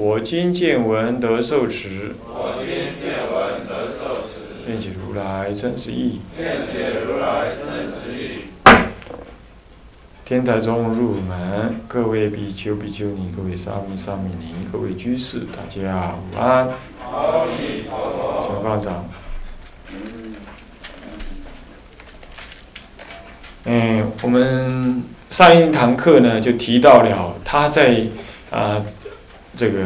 我今见闻得受持。我今见闻得受持。愿解如来真实义。愿解如来真实义。天台中入门，各位比丘、比丘尼，各位沙弥、沙弥尼，各位居士，大家午安。阿弥陀佛。请放掌。嗯，我们上一堂课呢，就提到了他在啊这个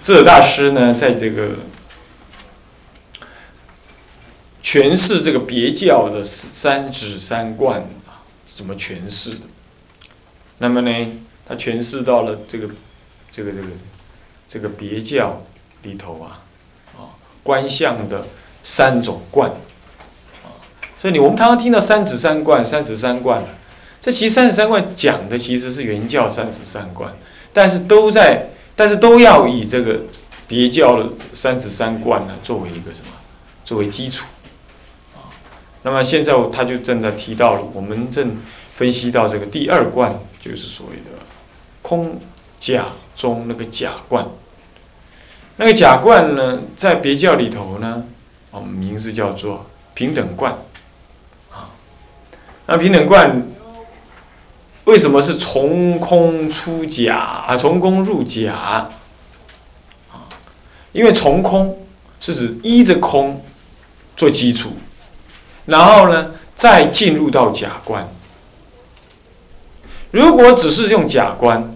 智者大师呢，在这个诠释这个别教的三指三观啊，怎么诠释的？那么呢，他诠释到了这个这个这个这个别教里头啊，啊观相的三种观。所以你我们常常听到三指三观，三指三观，这其实三指三观讲的其实是原教三指三观，但是都在，但是都要以这个别教的三十三观呢作为一个什么，作为基础，啊，那么现在他就正在提到了，我们正分析到这个第二观，就是所谓的空假中那个假观，那个假观呢，在别教里头呢，我们名字叫做平等观。啊那平等观为什么是从空出假啊？从空入假啊？因为从空是指依着空做基础，然后呢再进入到假观。如果只是用假观，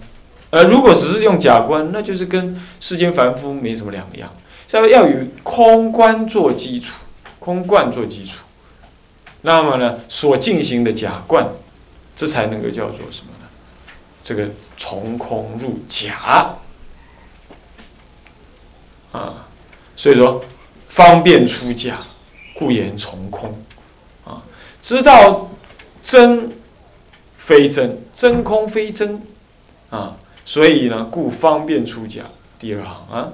呃，如果只是用假观，那就是跟世间凡夫没什么两样。要要与空观做基础，空观做基础。那么呢，所进行的假观，这才能够叫做什么呢？这个从空入假啊，所以说方便出假，故言从空啊，知道真非真，真空非真啊，所以呢，故方便出假。第二行啊，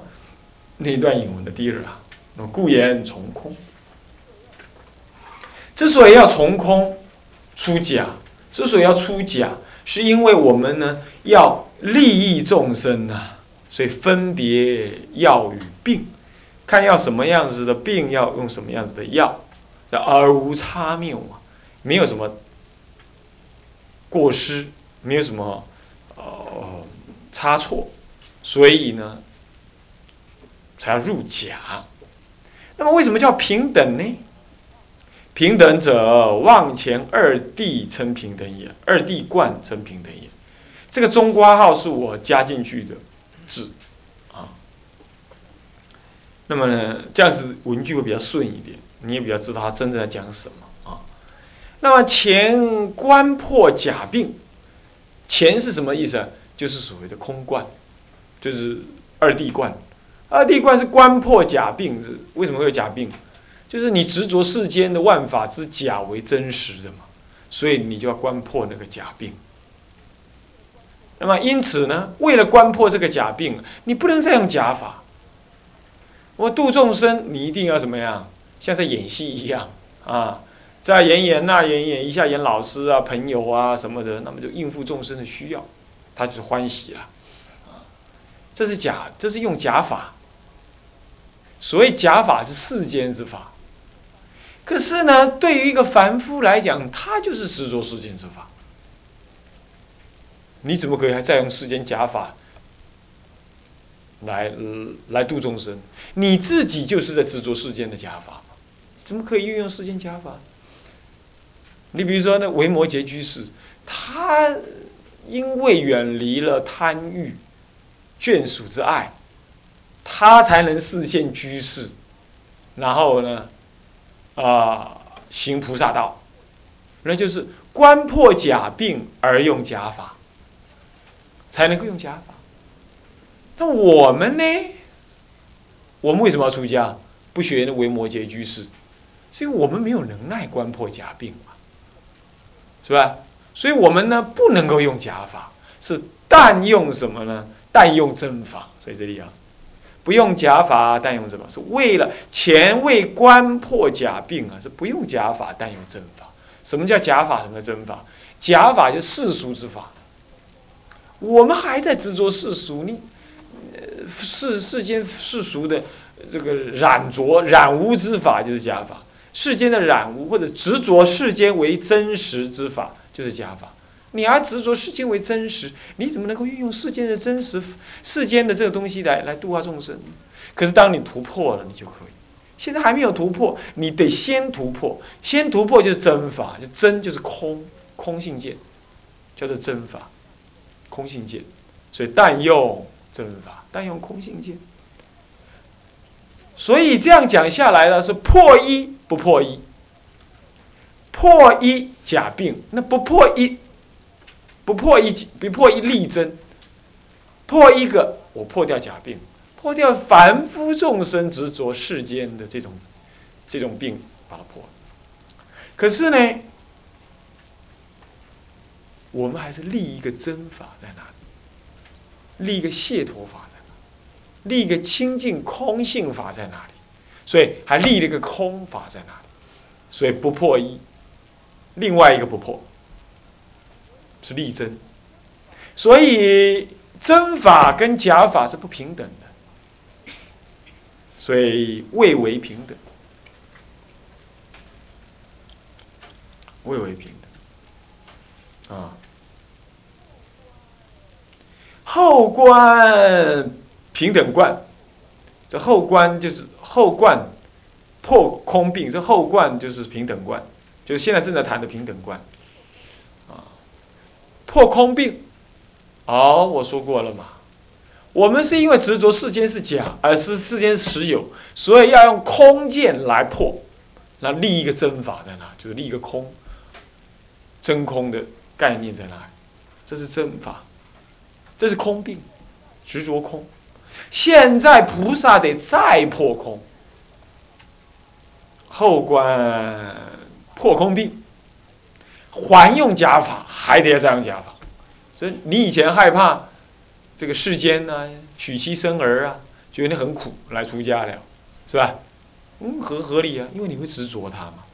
那段引文的第二行，那么故言从空。之所以要从空出假，之所以要出假，是因为我们呢要利益众生呐，所以分别药与病，看要什么样子的病，要用什么样子的药，叫而无差谬啊，没有什么过失，没有什么呃差错，所以呢才要入假。那么为什么叫平等呢？平等者，望前二地称平等也，二地贯称平等也。这个中括号是我加进去的字啊。那么呢，这样子文句会比较顺一点，你也比较知道他真正在讲什么啊。那么前官破假病，前是什么意思？就是所谓的空冠，就是二地冠。二地冠是官破假病，是为什么会有假病？就是你执着世间的万法之假为真实的嘛，所以你就要观破那个假病。那么因此呢，为了观破这个假病，你不能再用假法。我度众生，你一定要怎么样？像在演戏一样啊，在演演那演演一下演老师啊、朋友啊什么的，那么就应付众生的需要，他就欢喜了。这是假，这是用假法。所谓假法是世间之法。可是呢，对于一个凡夫来讲，他就是执着世间之法。你怎么可以还再用世间假法来来度众生？你自己就是在执着世间的假法怎么可以运用世间假法？你比如说那维摩诘居士，他因为远离了贪欲、眷属之爱，他才能视现居士，然后呢？啊，行菩萨道，那就是观破假病而用假法，才能够用假法。那我们呢？我们为什么要出家？不学那维摩诘居士，是因为我们没有能耐观破假病嘛，是吧？所以我们呢不能够用假法，是但用什么呢？但用真法。所以这里啊，不用假法，但用什么？是为了前为观破假病啊，是不用假法，但用真法。什么叫假法？什么叫真法？假法就世俗之法。我们还在执着世俗，你世世间世俗的这个染着染污之法就是假法，世间的染污或者执着世间为真实之法就是假法。你还执着世间为真实，你怎么能够运用世间的真实、世间的这个东西来来度化众生？可是当你突破了，你就可以。现在还没有突破，你得先突破。先突破就是真法，就真就是空，空性见，叫做真法。空性见，所以但用真法，但用空性见。所以这样讲下来呢，是破一不破一，破一假病，那不破一，不破一不破一立真，破一个我破掉假病，破掉凡夫众生执着世间的这种这种病，把它破了。可是呢？我们还是立一个真法在哪里？立一个解脱法在哪里？立一个清净空性法在哪里？所以还立了一个空法在哪里？所以不破一，另外一个不破是力争。所以真法跟假法是不平等的，所以未为平等，未为平等。啊。后观平等观，这后观就是后观破空病，这后观就是平等观，就是现在正在谈的平等观，破空病，哦，我说过了嘛，我们是因为执着世间是假，而是世间实有，所以要用空见来破，那立一个真法在哪？就是立一个空，真空的概念在哪？这是真法。这是空病，执着空。现在菩萨得再破空，后观破空病，还用假法，还得要再用假法。所以你以前害怕这个世间呢，娶妻生儿啊，觉得很苦，来出家了，是吧？嗯，合合理啊，因为你会执着它嘛。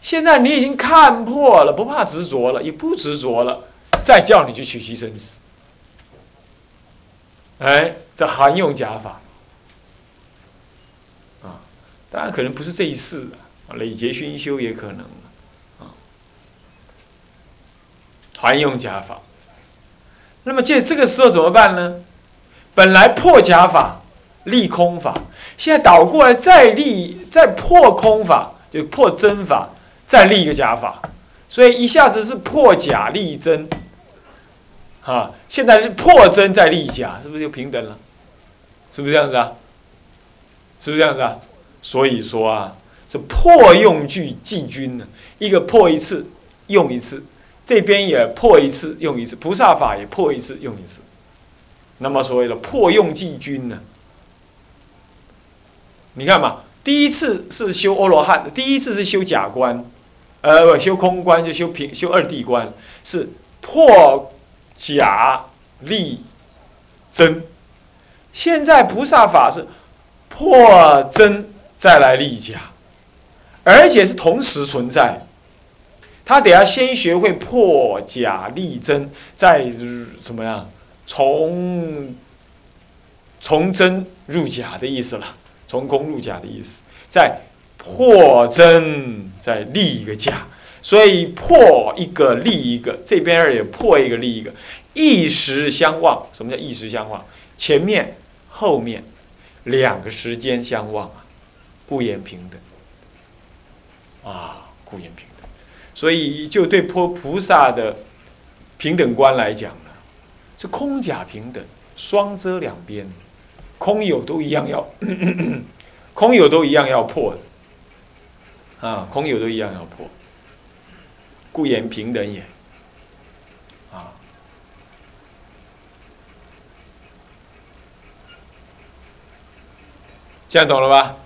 现在你已经看破了，不怕执着了，也不执着了，再叫你去娶妻生子。哎，这含用假法啊，当然可能不是这一世啊，累劫熏修也可能，还用假法。那么这这个时候怎么办呢？本来破假法立空法，现在倒过来再立再破空法，就破真法，再立一个假法，所以一下子是破假立真。啊，现在破真再立假，是不是就平等了？是不是这样子啊？是不是这样子啊？所以说啊，这破用具济军呢，一个破一次用一次，这边也破一次用一次，菩萨法也破一次用一次。那么所谓的破用即君呢？你看嘛，第一次是修阿罗汉，第一次是修假观，呃，不修空观就修平修二谛观，是破。假立真，现在菩萨法是破真再来立假，而且是同时存在。他得要先学会破假立真，再怎么样从从真入假的意思了，从空入假的意思，再破真再立一个假。所以破一个立一个，这边也破一个立一个，一时相望。什么叫一时相望？前面、后面两个时间相望啊，故言平等啊，故言平。所以就对破菩萨的平等观来讲呢，是空假平等，双遮两边，空有都一样要，空有都一样要破的啊，空有都一样要破。故言平等也，啊，这样懂了吧？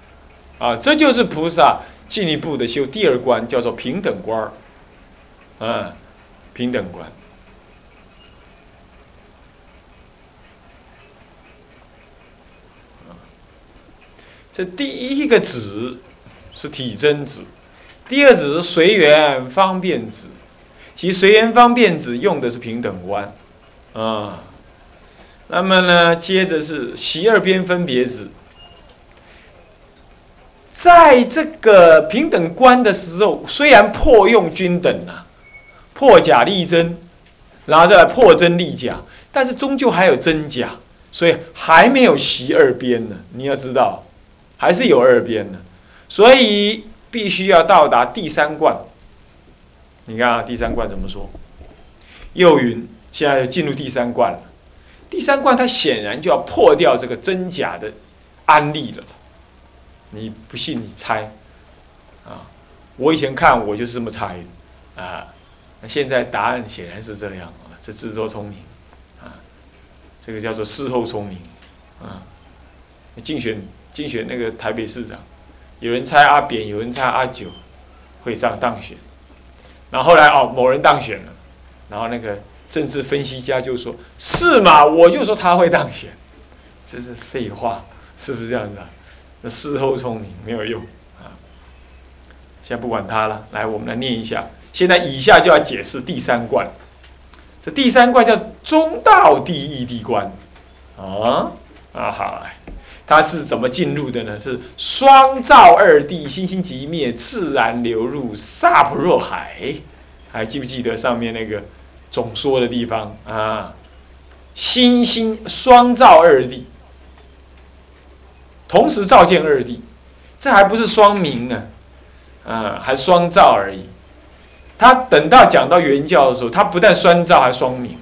啊，这就是菩萨进一步的修第二关，叫做平等观儿。嗯，平等观。这第一个子是体真子，第二子是随缘方便子。其随缘方便子用的是平等观，啊。那么呢，接着是习二边分别子。在这个平等观的时候，虽然破用均等啊，破假立真，然后再来破真立假，但是终究还有真假，所以还没有习二边呢。你要知道。还是有二边的，所以必须要到达第三观。你看啊，第三观怎么说？又云，现在进入第三观了。第三观它显然就要破掉这个真假的安利了。你不信你猜啊？我以前看我就是这么猜的啊。那现在答案显然是这样啊，这自作聪明啊，这个叫做事后聪明啊。竞选。竞选那个台北市长，有人猜阿扁，有人猜阿九会上当选，然后后来哦某人当选了，然后那个政治分析家就说：“是嘛？我就说他会当选。”这是废话，是不是这样子啊？事后聪明没有用啊。先不管他了，来我们来念一下。现在以下就要解释第三观，这第三观叫中道第一地观啊啊好。它是怎么进入的呢？是双照二地，心心即灭，自然流入萨婆若海。还记不记得上面那个总说的地方啊？心心双照二地，同时照见二谛，这还不是双明呢，啊，还双照而已。他等到讲到原教的时候，他不但双照，还双明，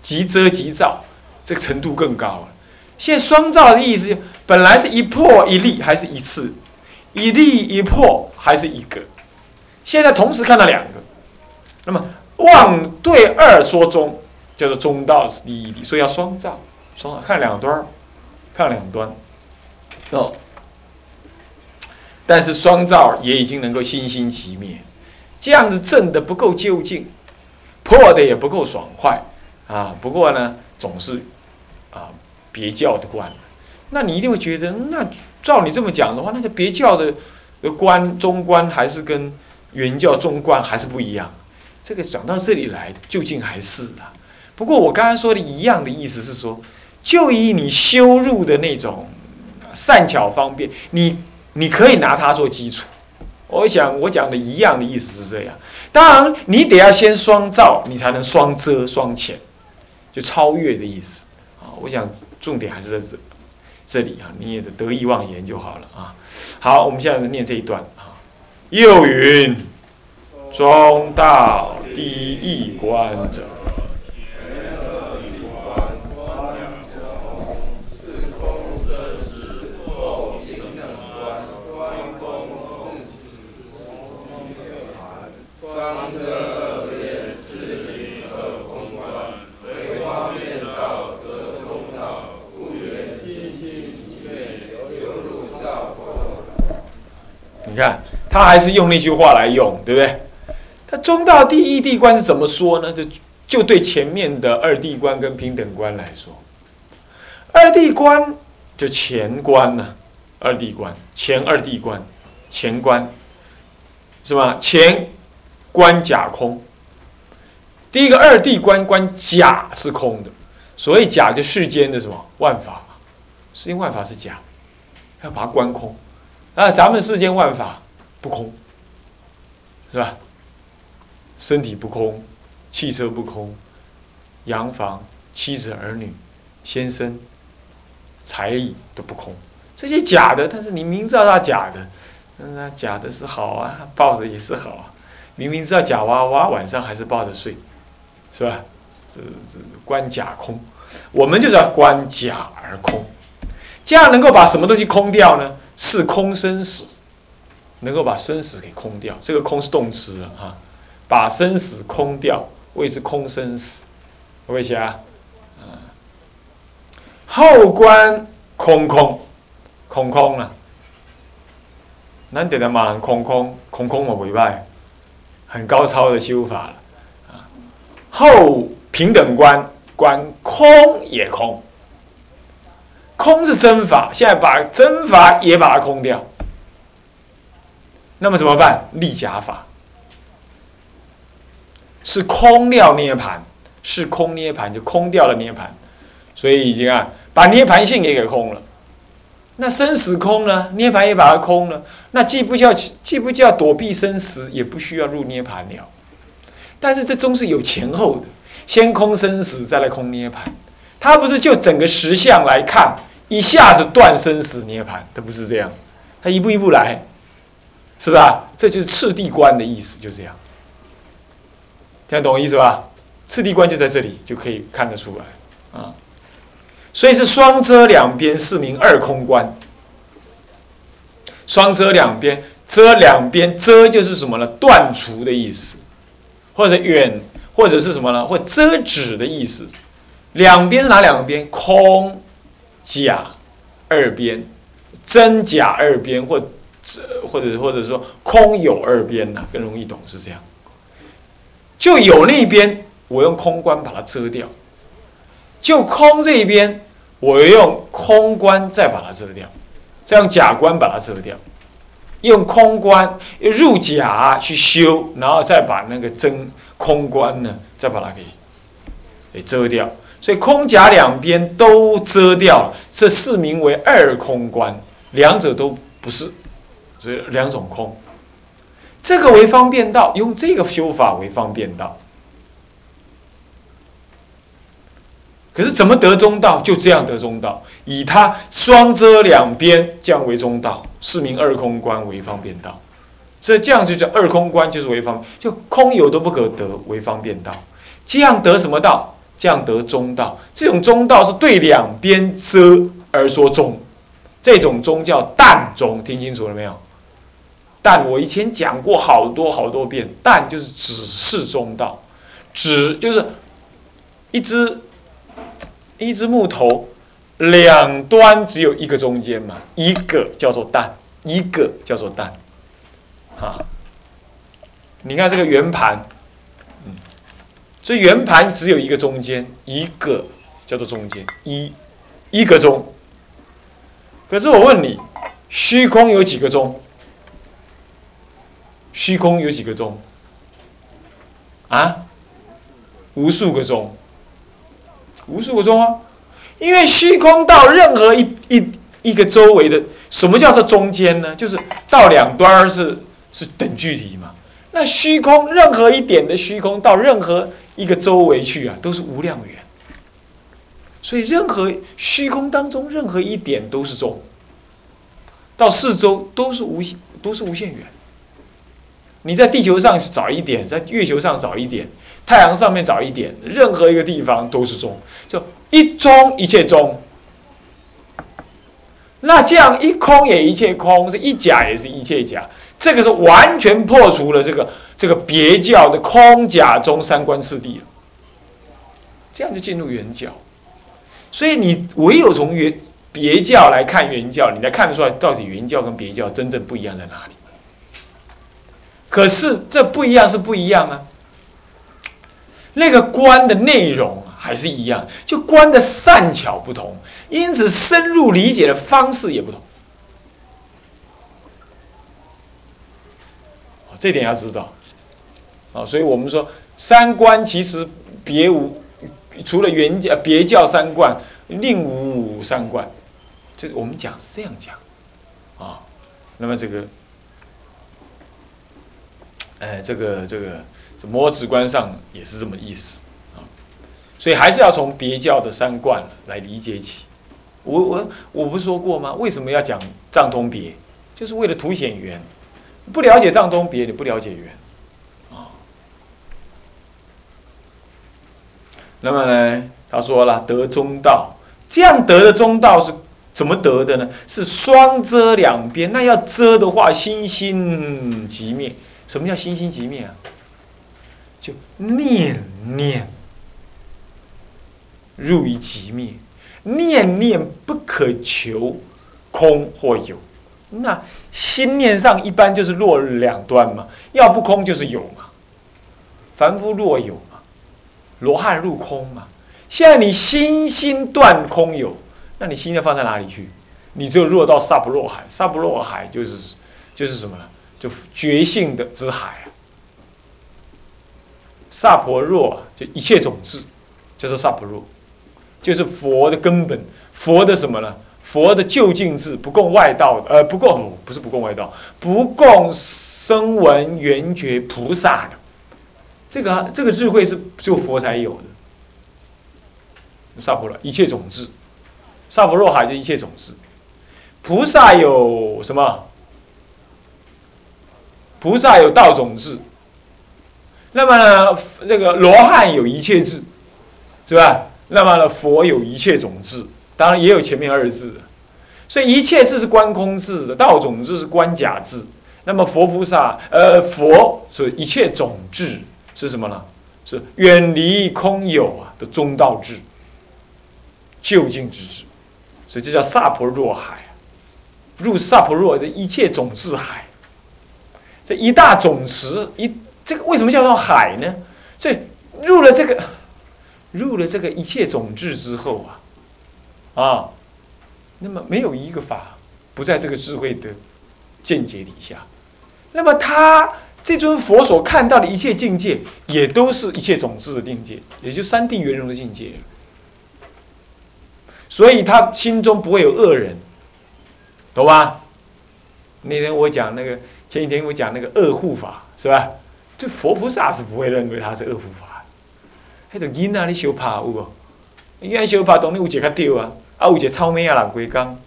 即遮即照，这个程度更高了。现在双照的意思，本来是一破一立，还是一次？一立一破，还是一个？现在同时看到两个，那么望对二说中，叫做中道是第一地，所以要双照，双看两端看两端，哦。但是双照也已经能够心心其灭，这样子正的不够究竟，破的也不够爽快啊。不过呢，总是啊。别教的观，那你一定会觉得，那照你这么讲的话，那就别教的观中观还是跟原教中观还是不一样。这个讲到这里来，究竟还是啊？不过我刚才说的一样的意思是说，就以你修入的那种善巧方便，你你可以拿它做基础。我想我讲的一样的意思是这样。当然，你得要先双照，你才能双遮双潜，就超越的意思啊。我想。重点还是在这这里啊，你也得意忘言就好了啊。好，我们现在念这一段啊。又云：中道第一观者。他还是用那句话来用，对不对？他中道第一地观是怎么说呢？就就对前面的二地观跟平等观来说，二地观就前观呢，二地观前二地观前观是吧？前观假空，第一个二地观观假是空的，所以假就世间的什么万法嘛，世间万法是假，要把它观空。啊，咱们世间万法不空，是吧？身体不空，汽车不空，洋房、妻子、儿女、先生、才艺都不空，这些假的。但是你明知道它假的，那假的是好啊，抱着也是好啊。明明知道假娃娃，晚上还是抱着睡，是吧？这这观假空，我们就是要观假而空，这样能够把什么东西空掉呢？是空生死，能够把生死给空掉。这个空是动词了哈，把生死空掉，谓之空生死。各位啊，后观空空，空空啊。咱得的嘛，空空空空嘛，袂歹，很高超的修法了啊。后平等观，观空也空，空是真法，现在把真法也把它空掉。那么怎么办？立假法，是空掉涅盘，是空涅盘就空掉了涅盘，所以已经啊，把涅盘性也给空了。那生死空呢？涅盘也把它空了。那既不叫既不叫躲避生死，也不需要入涅盘了。但是这终是有前后的，先空生死，再来空涅盘。它不是就整个实相来看，一下子断生死涅盘，它不是这样。它一步一步来，是吧？这就是次第观的意思，就这样。听懂我意思吧？次第观就在这里，就可以看得出来啊。所以是双遮两边，是名二空观。双遮两边，遮两边，遮就是什么呢？断除的意思，或者远，或者是什么呢？或遮止的意思。两边是哪两边？空、假二边，真假二边，或或者或者说空有二边呐，更容易懂是这样。就有那边，我用空观把它遮掉；就空这一边。我用空观再把它遮掉，再用假观把它遮掉，用空观入假去修，然后再把那个真空观呢，再把它给给遮掉。所以空假两边都遮掉，这四名为二空观，两者都不是，所以两种空。这个为方便道，用这个修法为方便道。可是怎么得中道？就这样得中道，以它双遮两边降为中道，是名二空观为方便道。所以这样就叫二空观，就是为方，就空有都不可得为方便道。这样得什么道？这样得中道。这种中道是对两边遮而说中，这种中叫淡中，听清楚了没有？但我以前讲过好多好多遍，但就是只是中道，只就是一只。一只木头，两端只有一个中间嘛，一个叫做蛋，一个叫做蛋，啊，你看这个圆盘，嗯，这圆盘只有一个中间，一个叫做中间，一，一个中。可是我问你，虚空有几个中？虚空有几个钟？啊？无数个钟。无数个钟啊，因为虚空到任何一一一个周围的，什么叫做中间呢？就是到两端是是等距离嘛。那虚空任何一点的虚空到任何一个周围去啊，都是无量远。所以任何虚空当中任何一点都是中，到四周都是无限都是无限远。你在地球上找一点，在月球上找一点。太阳上面找一点，任何一个地方都是中，就一中一切中。那这样一空也一切空，是一假也是一切假，这个是完全破除了这个这个别教的空假中三观次第了。这样就进入原教，所以你唯有从原别教来看原教，你才看得出来到底原教跟别教真正不一样在哪里。可是这不一样是不一样啊。那个观的内容还是一样，就观的善巧不同，因此深入理解的方式也不同。这点要知道。啊，所以我们说三观其实别无，除了原教别教三观，另无三观。这我们讲是这样讲，啊，那么这个，哎，这个这个。摩直观上也是这么意思啊，所以还是要从别教的三观来理解起。我我我不是说过吗？为什么要讲藏通别？就是为了凸显圆。不了解藏通别，你不了解圆啊。那么呢，他说了得中道，这样得的中道是怎么得的呢？是双遮两边。那要遮的话，心心即灭。什么叫心心即灭啊？就念念入于即灭，念念不可求空或有。那心念上一般就是落两端嘛，要不空就是有嘛。凡夫若有嘛，罗汉入空嘛。现在你心心断空有，那你心要放在哪里去？你就落到萨不若海，萨不若海就是就是什么呢？觉性的之海啊。萨婆若就一切种子，就是萨婆若，就是佛的根本，佛的什么呢？佛的究竟智不共外道的，呃，不共不是不共外道，不共声闻缘觉菩萨的，这个这个智慧是只有佛才有的。萨婆若一切种子，萨婆若海就一切种子，菩萨有什么？菩萨有道种智。那么呢，这个罗汉有一切智，是吧？那么呢，佛有一切种智，当然也有前面二字。所以一切智是观空智的，道种智是观假智。那么佛菩萨，呃，佛所以一切种智是什么呢？是远离空有啊的中道智，究竟之智。所以这叫萨婆若海，入萨婆若的一切种智海。这一大种池一。这个为什么叫做海呢？所以入了这个，入了这个一切种智之后啊，啊，那么没有一个法不在这个智慧的见解底下。那么他这尊佛所看到的一切境界，也都是一切种智的境界，也就三地圆融的境界。所以他心中不会有恶人，懂吧？那天我讲那个，前几天我讲那个恶护法，是吧？这佛菩萨是不会认为他是恶护法，迄个囡仔你小怕有无？因为小怕当然有一个较对啊，啊有一个草莓啊人规工，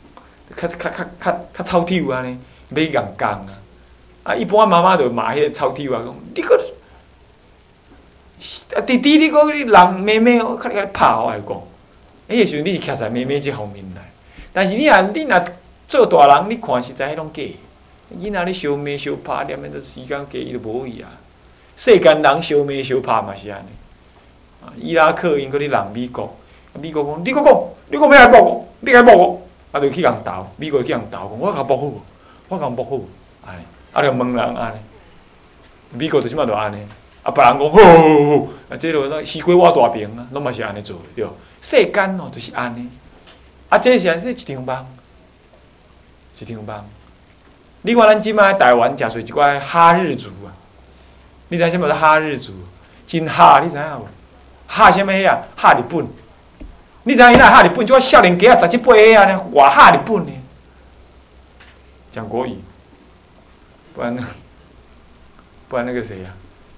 较较较较较臭跳安尼，买人讲啊，啊一般妈妈就骂迄个臭跳啊，讲你个啊弟弟你个人妹妹，我较你拍我来讲，迄个时阵你是徛在妹妹这方面来，但是你若你若做大人，你看实在迄种假，囡仔你小骂小拍，连面都时间过伊都无去啊。世间人相骂相拍嘛是安尼，啊，伊拉克因搁咧人美国，美国讲，你搁讲，你搁要来报我，你来报我，啊，就去共斗，美国去共斗，讲我甲报好，我甲报好，哎，啊，就问人安尼，美国就即嘛就安尼，啊，别人讲好好好，啊，即落那西瓜我大饼啊，拢嘛是安尼做对，世间哦就是安尼，啊，这是安这一场梦，一场梦。另外，咱即马台湾诚侪一寡哈日族啊。你知影什么哈日族？真哈，你知影无？哈什么呀？哈日本。你知影伊那哈日本？即个少年家啊，十七八岁啊，呢，外哈日本呢？讲国语，不然呢？不然那个谁呀？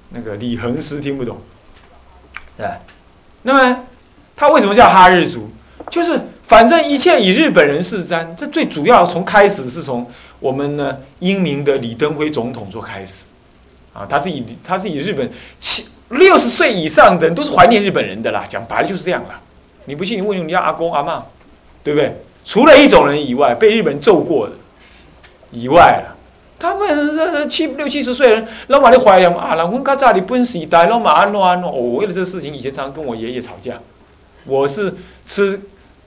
那个李恒师听不懂，对那么他为什么叫哈日族？就是反正一切以日本人是瞻，这最主要从开始是从我们呢英明的李登辉总统做开始。啊，他是以他是以日本七六十岁以上的人都是怀念日本人的啦，讲白了就是这样啦。你不信你问问你家阿公阿妈，对不对？除了一种人以外，被日本人揍过的以外了，他们这七六七十岁人，老马你怀念啊，老公刚在日本时代，老马安诺安诺，我为了这事情以前常跟我爷爷吵架。我是吃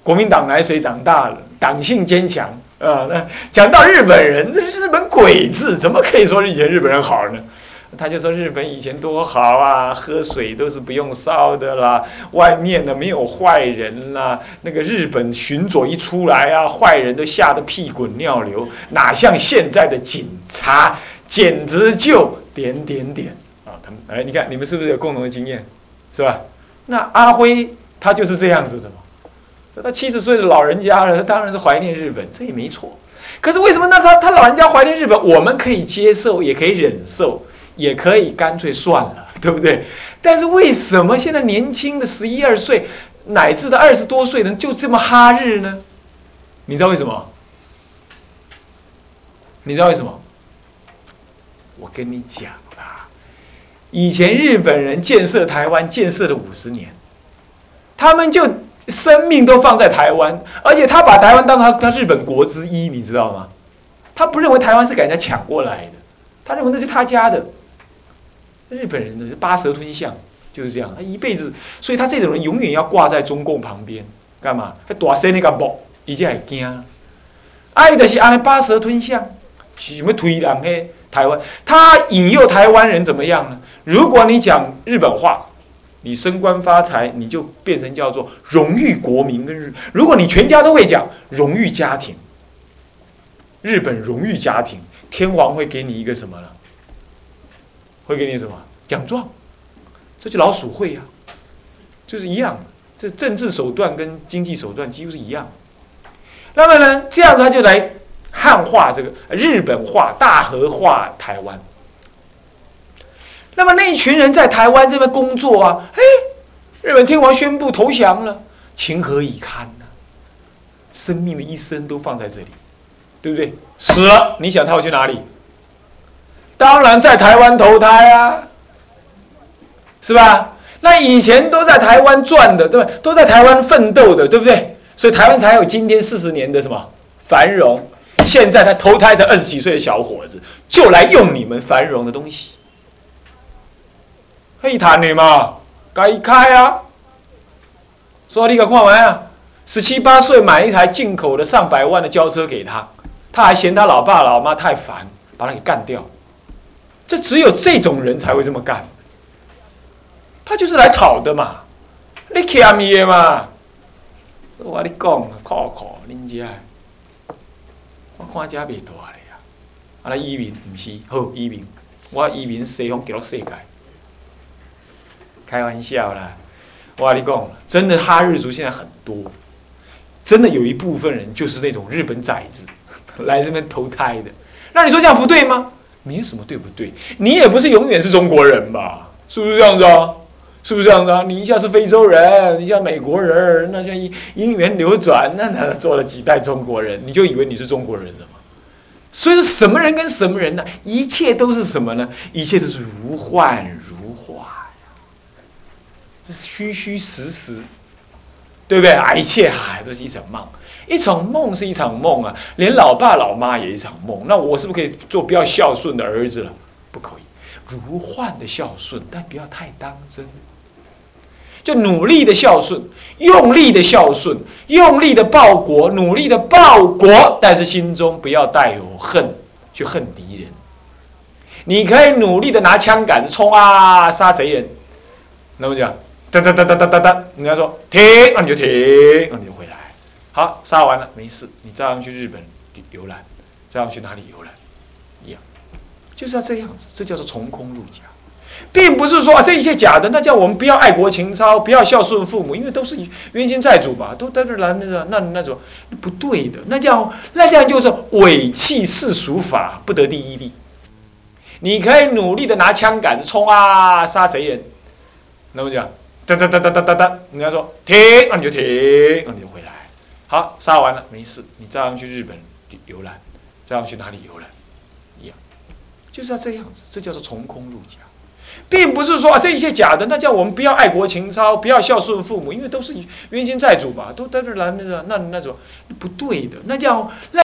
国民党奶水长大了，党性坚强啊。那讲到日本人，这是日本鬼子怎么可以说以前日本人好呢？他就说日本以前多好啊，喝水都是不用烧的啦，外面呢没有坏人啦，那个日本巡佐一出来啊，坏人都吓得屁滚尿流，哪像现在的警察，简直就点点点啊！他们哎，你看你们是不是有共同的经验，是吧？那阿辉他就是这样子的嘛，他七十岁的老人家了，他当然是怀念日本，这也没错。可是为什么那他他老人家怀念日本，我们可以接受，也可以忍受？也可以干脆算了，对不对？但是为什么现在年轻的十一二岁，乃至的二十多岁人就这么哈日呢？你知道为什么？你知道为什么？我跟你讲啦，以前日本人建设台湾建设了五十年，他们就生命都放在台湾，而且他把台湾当他他日本国之一，你知道吗？他不认为台湾是给人家抢过来的，他认为那是他家的。日本人的八蛇吞象就是这样，他一辈子，所以他这种人永远要挂在中共旁边，干嘛？他大声那个啵，已经很惊。爱的是安尼八蛇吞象，什么推人嘿台湾？他引诱台湾人怎么样呢？如果你讲日本话，你升官发财，你就变成叫做荣誉国民跟日。如果你全家都会讲荣誉家庭，日本荣誉家庭，天皇会给你一个什么呢？会给你什么奖状？这就老鼠会呀、就是一样的。这政治手段跟经济手段几乎是一样的。那么呢，这样他就来汉化这个日本化、大和化台湾。那么那一群人在台湾这边工作啊，哎，日本天皇宣布投降了，情何以堪呢、生命的一生都放在这里，对不对？死了，你想他会去哪里？当然在台湾投胎啊，是吧？那以前都在台湾赚的，对吧？都在台湾奋斗的，对不对？所以台湾才有今天四十年的什么繁荣。现在他投胎才二十几岁的小伙子，就来用你们繁荣的东西。黑谈你嘛，该开啊！说你个看完啊，十七八岁买一台进口的上百万的轿车给他，他还嫌他老爸老妈太烦，把他给干掉。这只有这种人才会这么干。他就是来讨的嘛，你欠伊的嘛。我跟你讲，靠靠，恁遮的，我看遮袂大咧啊。啊，咱移民毋是好移民，我移民西方极乐世界。开玩笑啦，我跟你讲，真的哈日族现在很多，真的有一部分人就是那种日本崽子 来这边投胎的。那你说这样不对吗？没有什么对不对，你也不是永远是中国人吧？是不是这样子啊？是不是这样子啊？你一下是非洲人，一下美国人，那像因因缘流转，那哪做了几代中国人，你就以为你是中国人了吗？所以说，什么人跟什么人呢？一切都是什么呢？一切都是如幻，是虚虚实实，对不对？啊，一切啊，这是一场梦，一场梦是一场梦啊，连老爸老妈也一场梦。那我是不是可以做比较孝顺的儿子了？不可以，如幻的孝顺，但不要太当真。就努力的孝顺，用力的孝顺，用力的报国，努力的报国，但是心中不要带有恨，去恨敌人。你可以努力的拿枪杆子冲啊，杀贼人。那么讲，哒哒哒哒哒哒哒，人家说停，那你就停，那你就回来。好，杀完了没事，你照样去日本游览，照样去哪里游览，一样，就是要这样子，这叫做从空入假。并不是说啊，这一切假的，那叫我们不要爱国情操，不要孝顺父母，因为都是冤亲债主吧，都在这来那那那种不对的，那叫那这样就是伪弃世俗法，不得第一利。你可以努力的拿枪杆子冲啊，杀贼人，那么讲哒哒哒哒哒哒哒，人家说停，那你就停，那你就回来。好，杀完了没事，你照样去日本游览，照样去哪里游览，一样，就是要这样子，这叫做从空入假。并不是说啊，这一切假的，那叫我们不要爱国情操，不要孝顺父母，因为都是冤亲债主吧，都在这来那那那种不对的，那叫那。